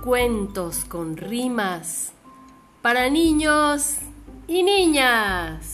cuentos con rimas para niños y niñas.